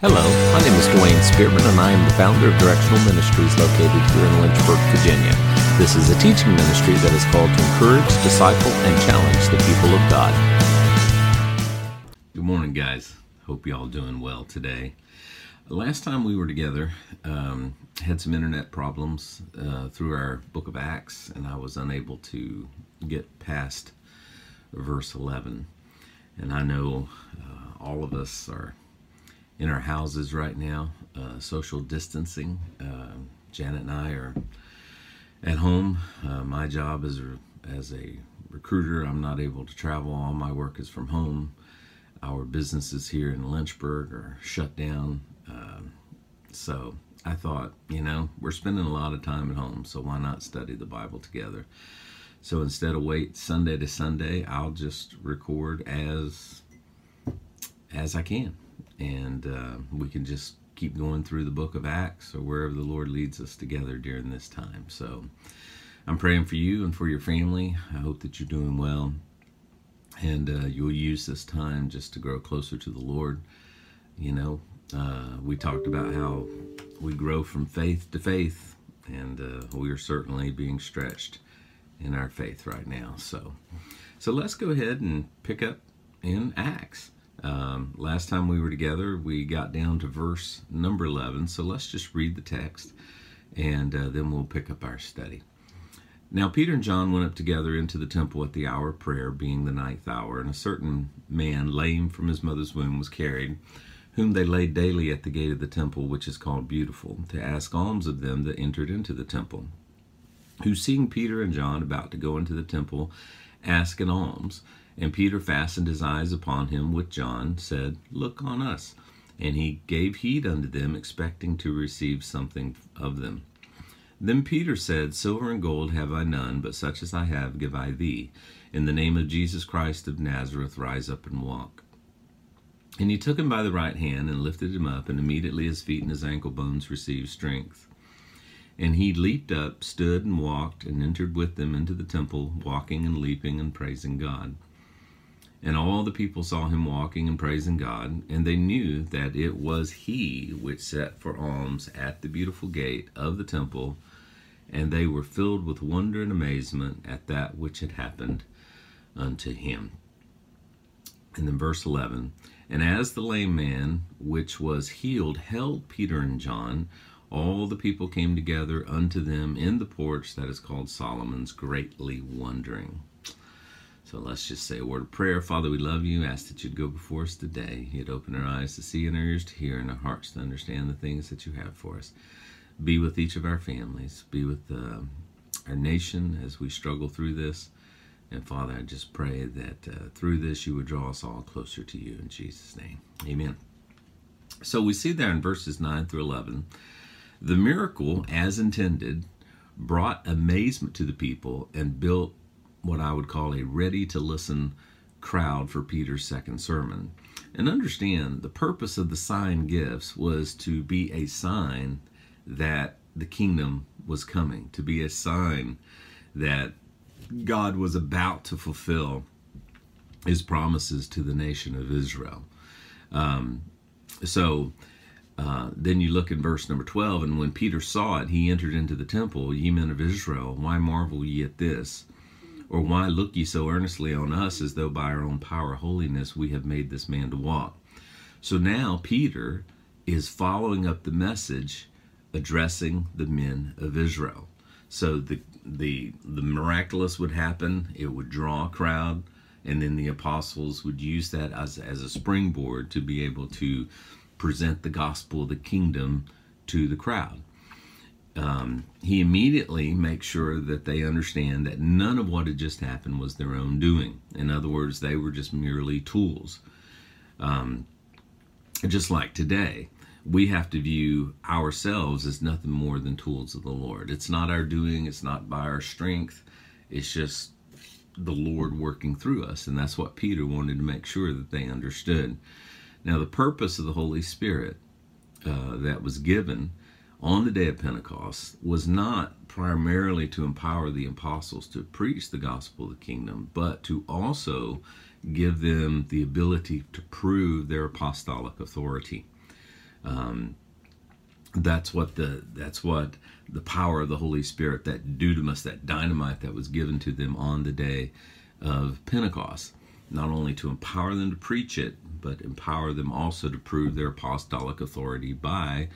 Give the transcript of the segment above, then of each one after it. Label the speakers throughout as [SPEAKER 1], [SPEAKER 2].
[SPEAKER 1] Hello, my name is Dwayne Spearman, and I am the founder of Directional Ministries located here in Lynchburg, Virginia. This is a teaching ministry that is called to encourage, disciple, and challenge the people of God.
[SPEAKER 2] Good morning, guys. Hope you all doing well today. Last time we were together, um, had some internet problems uh, through our Book of Acts, and I was unable to get past verse 11. And I know uh, all of us are in our houses right now, uh, social distancing. Uh, Janet and I are at home. Uh, my job is as a recruiter. I'm not able to travel. All my work is from home. Our businesses here in Lynchburg are shut down. Um, so I thought, you know, we're spending a lot of time at home, so why not study the Bible together? So instead of wait Sunday to Sunday, I'll just record as as I can and uh, we can just keep going through the book of Acts or wherever the Lord leads us together during this time. So I'm praying for you and for your family. I hope that you're doing well and uh, you'll use this time just to grow closer to the Lord. You know, uh, we talked about how we grow from faith to faith, and uh, we are certainly being stretched in our faith right now. So, so let's go ahead and pick up in Acts. Um, last time we were together, we got down to verse number 11. So let's just read the text and uh, then we'll pick up our study. Now, Peter and John went up together into the temple at the hour of prayer, being the ninth hour, and a certain man, lame from his mother's womb, was carried, whom they laid daily at the gate of the temple, which is called Beautiful, to ask alms of them that entered into the temple. Who, seeing Peter and John about to go into the temple, asked an alms. And Peter fastened his eyes upon him with John, said, Look on us. And he gave heed unto them, expecting to receive something of them. Then Peter said, Silver and gold have I none, but such as I have give I thee. In the name of Jesus Christ of Nazareth, rise up and walk. And he took him by the right hand and lifted him up, and immediately his feet and his ankle bones received strength. And he leaped up, stood, and walked, and entered with them into the temple, walking and leaping and praising God. And all the people saw him walking and praising God, and they knew that it was he which sat for alms at the beautiful gate of the temple, and they were filled with wonder and amazement at that which had happened unto him. And then verse 11 And as the lame man which was healed held Peter and John, all the people came together unto them in the porch that is called Solomon's, greatly wondering. So let's just say a word of prayer. Father, we love you. Ask that you'd go before us today. You'd open our eyes to see and our ears to hear and our hearts to understand the things that you have for us. Be with each of our families. Be with uh, our nation as we struggle through this. And Father, I just pray that uh, through this you would draw us all closer to you in Jesus' name. Amen. So we see there in verses 9 through 11 the miracle, as intended, brought amazement to the people and built what I would call a ready to listen crowd for Peter's second sermon. And understand the purpose of the sign gifts was to be a sign that the kingdom was coming, to be a sign that God was about to fulfill his promises to the nation of Israel. Um, so uh, then you look in verse number 12, and when Peter saw it, he entered into the temple. Ye men of Israel, why marvel ye at this? Or why look ye so earnestly on us as though by our own power holiness we have made this man to walk? So now Peter is following up the message addressing the men of Israel. So the the the miraculous would happen, it would draw a crowd, and then the apostles would use that as as a springboard to be able to present the gospel of the kingdom to the crowd um, he immediately makes sure that they understand that none of what had just happened was their own doing. In other words, they were just merely tools. Um, just like today, we have to view ourselves as nothing more than tools of the Lord. It's not our doing, it's not by our strength, it's just the Lord working through us. And that's what Peter wanted to make sure that they understood. Now, the purpose of the Holy Spirit uh, that was given on the day of Pentecost was not primarily to empower the apostles to preach the gospel of the kingdom, but to also give them the ability to prove their apostolic authority. Um, that's what the that's what the power of the Holy Spirit, that dunamis, that dynamite that was given to them on the day of Pentecost, not only to empower them to preach it, but empower them also to prove their apostolic authority by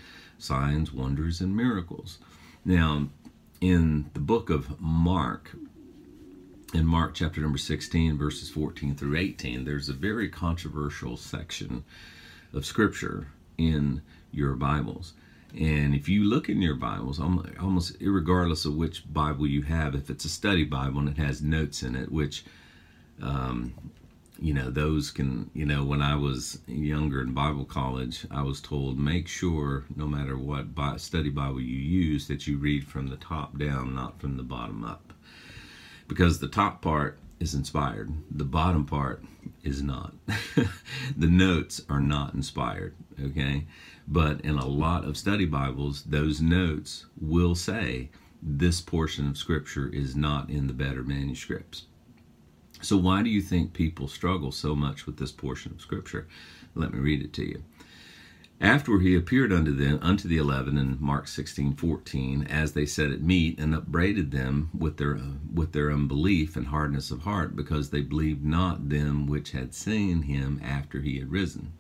[SPEAKER 2] signs, wonders, and miracles. Now, in the book of Mark, in Mark chapter number 16, verses 14 through 18, there's a very controversial section of scripture in your Bibles. And if you look in your Bibles, almost regardless of which Bible you have, if it's a study Bible and it has notes in it, which, um, you know, those can, you know, when I was younger in Bible college, I was told make sure no matter what study Bible you use that you read from the top down, not from the bottom up. Because the top part is inspired, the bottom part is not. the notes are not inspired, okay? But in a lot of study Bibles, those notes will say this portion of Scripture is not in the better manuscripts. So, why do you think people struggle so much with this portion of Scripture? Let me read it to you. After he appeared unto them, unto the eleven in Mark sixteen fourteen, as they sat at meat, and upbraided them with their with their unbelief and hardness of heart, because they believed not them which had seen him after he had risen.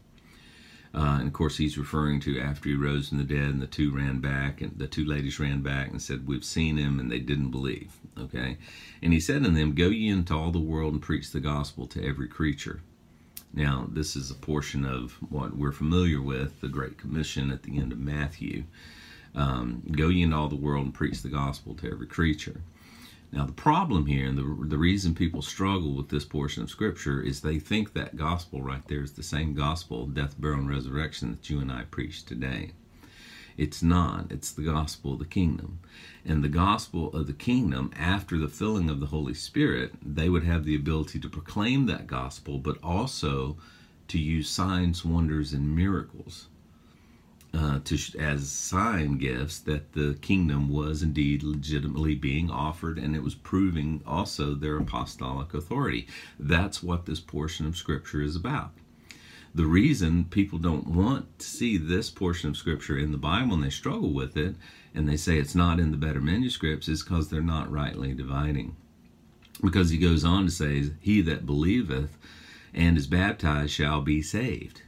[SPEAKER 2] Uh, and of course, he's referring to after he rose from the dead, and the two ran back, and the two ladies ran back and said, We've seen him, and they didn't believe. Okay? And he said unto them, Go ye into all the world and preach the gospel to every creature. Now, this is a portion of what we're familiar with, the Great Commission at the end of Matthew. Um, Go ye into all the world and preach the gospel to every creature. Now, the problem here, and the, the reason people struggle with this portion of Scripture, is they think that gospel right there is the same gospel, of death, burial, and resurrection that you and I preach today. It's not. It's the gospel of the kingdom. And the gospel of the kingdom, after the filling of the Holy Spirit, they would have the ability to proclaim that gospel, but also to use signs, wonders, and miracles uh, to as sign gifts that the kingdom was indeed legitimately being offered, and it was proving also their apostolic authority. That's what this portion of Scripture is about. The reason people don't want to see this portion of Scripture in the Bible and they struggle with it, and they say it's not in the better manuscripts, is because they're not rightly dividing. Because he goes on to say, He that believeth and is baptized shall be saved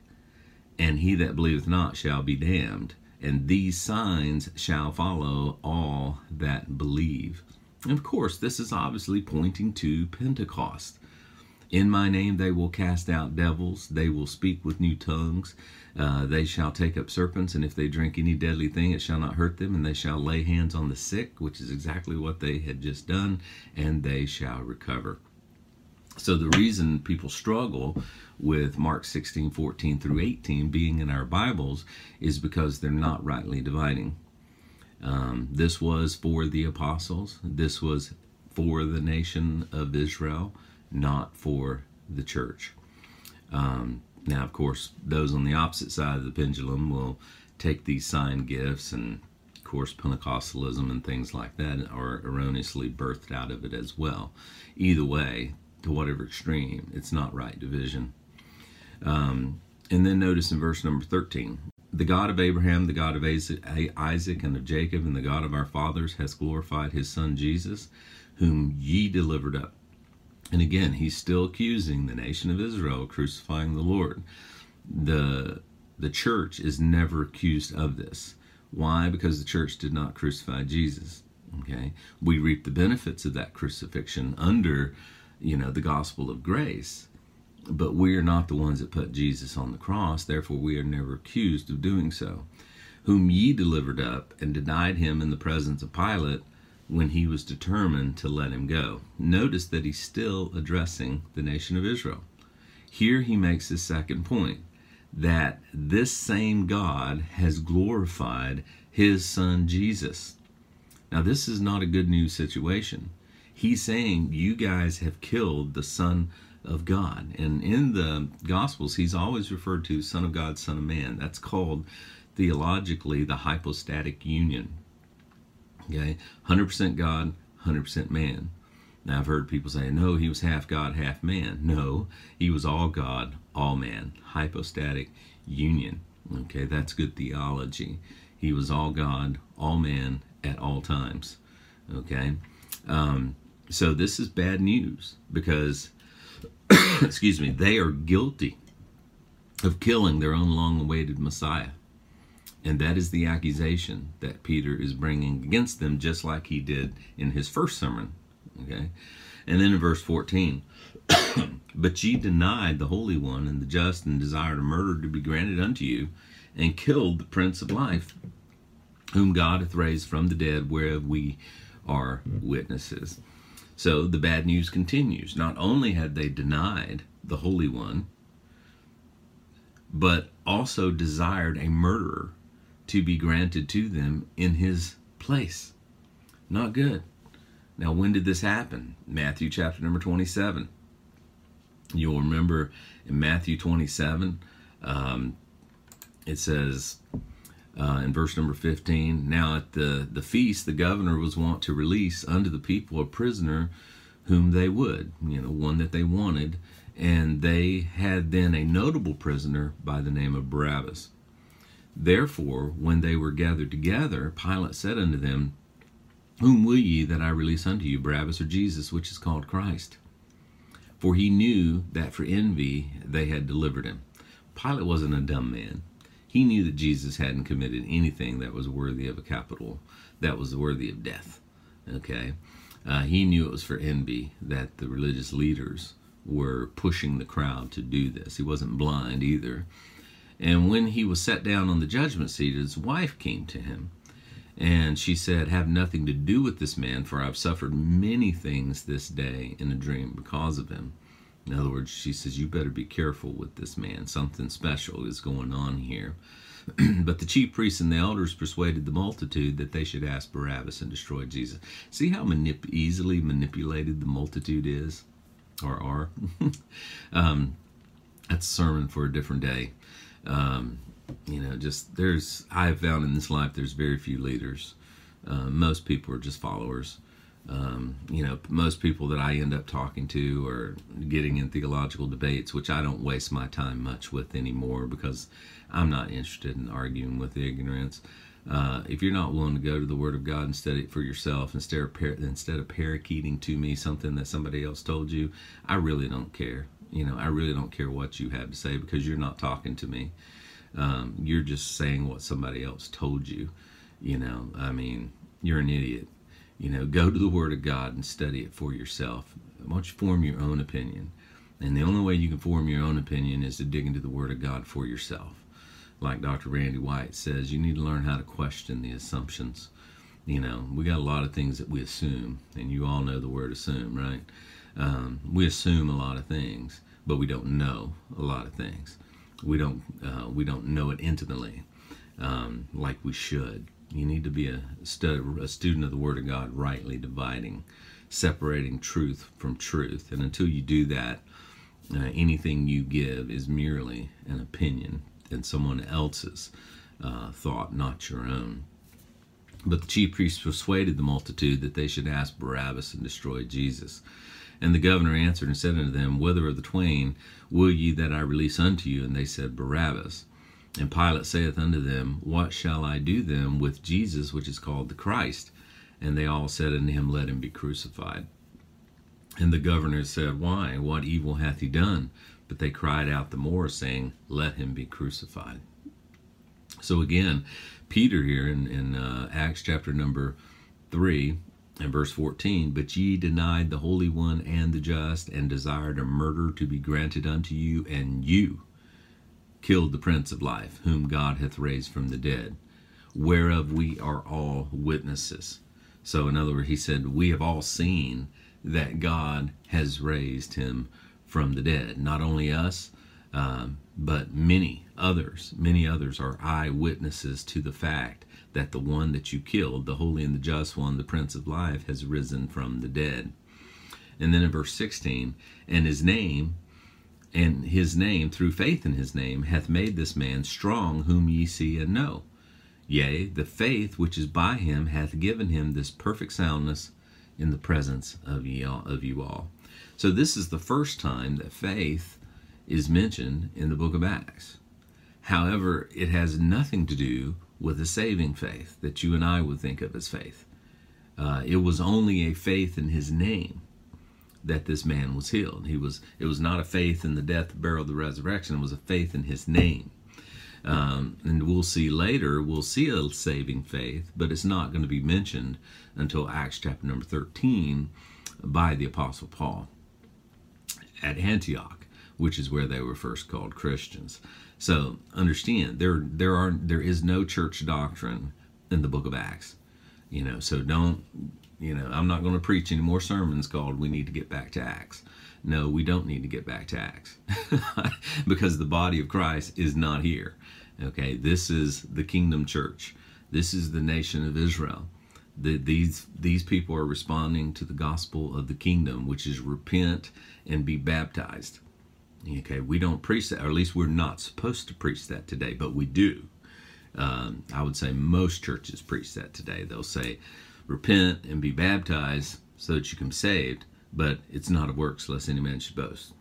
[SPEAKER 2] and he that believeth not shall be damned. And these signs shall follow all that believe. And of course, this is obviously pointing to Pentecost. In my name they will cast out devils, they will speak with new tongues, uh, they shall take up serpents, and if they drink any deadly thing, it shall not hurt them, and they shall lay hands on the sick, which is exactly what they had just done, and they shall recover. So the reason people struggle with Mark 16, 14 through 18 being in our Bibles is because they're not rightly dividing. Um, this was for the apostles, this was for the nation of Israel, not for the church. Um, now, of course, those on the opposite side of the pendulum will take these sign gifts and of course, Pentecostalism and things like that are erroneously birthed out of it as well. Either way, to whatever extreme. It's not right division. Um, and then notice in verse number 13 the God of Abraham, the God of Isaac, and of Jacob, and the God of our fathers has glorified his son Jesus, whom ye delivered up. And again, he's still accusing the nation of Israel of crucifying the Lord. The, the church is never accused of this. Why? Because the church did not crucify Jesus. Okay, we reap the benefits of that crucifixion under you know, the gospel of grace. But we are not the ones that put Jesus on the cross, therefore we are never accused of doing so. Whom ye delivered up and denied him in the presence of Pilate when he was determined to let him go. Notice that he's still addressing the nation of Israel. Here he makes his second point that this same God has glorified his son Jesus. Now, this is not a good news situation he's saying you guys have killed the son of God. And in the Gospels, he's always referred to Son of God, Son of Man. That's called theologically the hypostatic union. Okay, 100% God, 100% man. Now, I've heard people say, no, he was half God, half man. No, he was all God, all man. Hypostatic union. Okay, that's good theology. He was all God, all man at all times. Okay, um, so this is bad news because, excuse me, they are guilty of killing their own long awaited Messiah. And that is the accusation that Peter is bringing against them, just like he did in his first sermon. Okay? And then in verse 14, but ye denied the Holy One and the just and desired a murder to be granted unto you, and killed the Prince of Life, whom God hath raised from the dead, whereof we are witnesses. So the bad news continues. Not only had they denied the Holy One, but also desired a murderer to be granted to them in his place. Not good. Now, when did this happen? Matthew chapter number 27. You'll remember in Matthew 27, um, it says uh, in verse number 15 Now at the, the feast, the governor was wont to release unto the people a prisoner whom they would, you know, one that they wanted. And they had then a notable prisoner by the name of Barabbas. Therefore, when they were gathered together, Pilate said unto them, Whom will ye that I release unto you, Barabbas or Jesus, which is called Christ? For he knew that for envy they had delivered him. Pilate wasn't a dumb man. He knew that Jesus hadn't committed anything that was worthy of a capital, that was worthy of death. Okay? Uh, he knew it was for envy that the religious leaders were pushing the crowd to do this. He wasn't blind either. And when he was set down on the judgment seat, his wife came to him. And she said, Have nothing to do with this man, for I've suffered many things this day in a dream because of him. In other words, she says, You better be careful with this man. Something special is going on here. but the chief priests and the elders persuaded the multitude that they should ask Barabbas and destroy Jesus. See how manip- easily manipulated the multitude is? Or are? um, that's a sermon for a different day. Um, you know, just there's, I've found in this life there's very few leaders. Uh, most people are just followers. Um, you know, most people that I end up talking to or getting in theological debates, which I don't waste my time much with anymore because I'm not interested in arguing with ignorance. Uh, if you're not willing to go to the Word of God and study it for yourself instead of par- instead of parakeeting to me something that somebody else told you, I really don't care. You know, I really don't care what you have to say because you're not talking to me. Um, you're just saying what somebody else told you. You know, I mean, you're an idiot. You know, go to the Word of God and study it for yourself. Why don't you form your own opinion? And the only way you can form your own opinion is to dig into the Word of God for yourself. Like Dr. Randy White says, you need to learn how to question the assumptions. You know, we got a lot of things that we assume, and you all know the word assume, right? Um, we assume a lot of things, but we don't know a lot of things. We don't uh, we don't know it intimately um, like we should. You need to be a, a student of the Word of God, rightly dividing, separating truth from truth. And until you do that, uh, anything you give is merely an opinion and someone else's uh, thought, not your own. But the chief priests persuaded the multitude that they should ask Barabbas and destroy Jesus. And the governor answered and said unto them, Whether of the twain will ye that I release unto you? And they said, Barabbas. And Pilate saith unto them, What shall I do then with Jesus, which is called the Christ? And they all said unto him, Let him be crucified. And the governor said, Why? What evil hath he done? But they cried out the more, saying, Let him be crucified. So again, Peter here in, in uh, Acts chapter number 3 and verse 14, But ye denied the Holy One and the just, and desired a murder to be granted unto you, and you killed the Prince of Life, whom God hath raised from the dead, whereof we are all witnesses. So, in other words, he said, We have all seen that God has raised him from the dead. Not only us, um, but many others. Many others are eyewitnesses to the fact that the one that you killed, the holy and the just one, the Prince of Life, has risen from the dead. And then in verse 16, and his name, and his name, through faith in his name, hath made this man strong, whom ye see and know. Yea, the faith which is by him hath given him this perfect soundness in the presence of, ye all, of you all. So this is the first time that faith is mentioned in the book of Acts. However, it has nothing to do with a saving faith that you and I would think of as faith. Uh, it was only a faith in his name that this man was healed. He was it was not a faith in the death, burial, the resurrection. It was a faith in his name. Um, and we'll see later, we'll see a saving faith, but it's not going to be mentioned until Acts chapter number 13 by the Apostle Paul at Antioch, which is where they were first called Christians. So understand there there are there is no church doctrine in the book of Acts. You know, so don't you know, I'm not going to preach any more sermons called We Need to Get Back to Acts. No, we don't need to get back to Acts because the body of Christ is not here. Okay, this is the kingdom church. This is the nation of Israel. The, these these people are responding to the gospel of the kingdom, which is repent and be baptized. Okay, we don't preach that, or at least we're not supposed to preach that today, but we do. Um, I would say most churches preach that today. They'll say, repent and be baptized so that you can be saved, but it's not of works lest any man should boast.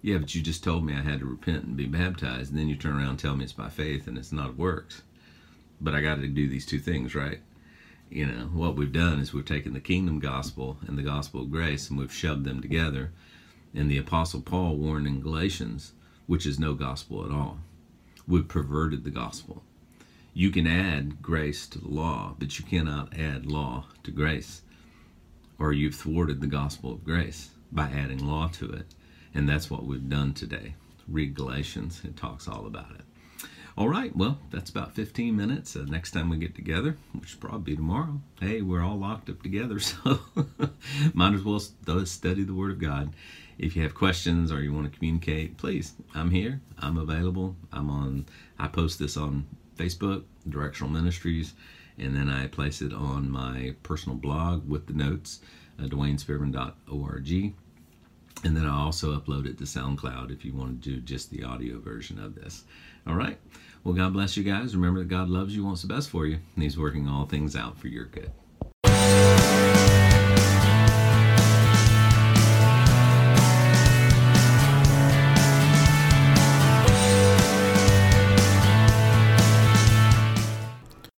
[SPEAKER 2] Yeah, but you just told me I had to repent and be baptized, and then you turn around and tell me it's by faith and it's not of works. But I got to do these two things, right? You know, what we've done is we've taken the kingdom gospel and the gospel of grace and we've shoved them together. And the Apostle Paul warned in Galatians, which is no gospel at all. We've perverted the gospel. You can add grace to the law, but you cannot add law to grace. Or you've thwarted the gospel of grace by adding law to it. And that's what we've done today. Read Galatians, it talks all about it. All right, well, that's about 15 minutes. Uh, next time we get together, which will probably be tomorrow, hey, we're all locked up together, so might as well study the Word of God. If you have questions or you want to communicate, please, I'm here. I'm available. I'm on, I post this on Facebook, Directional Ministries, and then I place it on my personal blog with the notes, uh, DwayneSpearman.org. And then I also upload it to SoundCloud if you want to do just the audio version of this. All right. Well, God bless you guys. Remember that God loves you, wants the best for you, and He's working all things out for your good.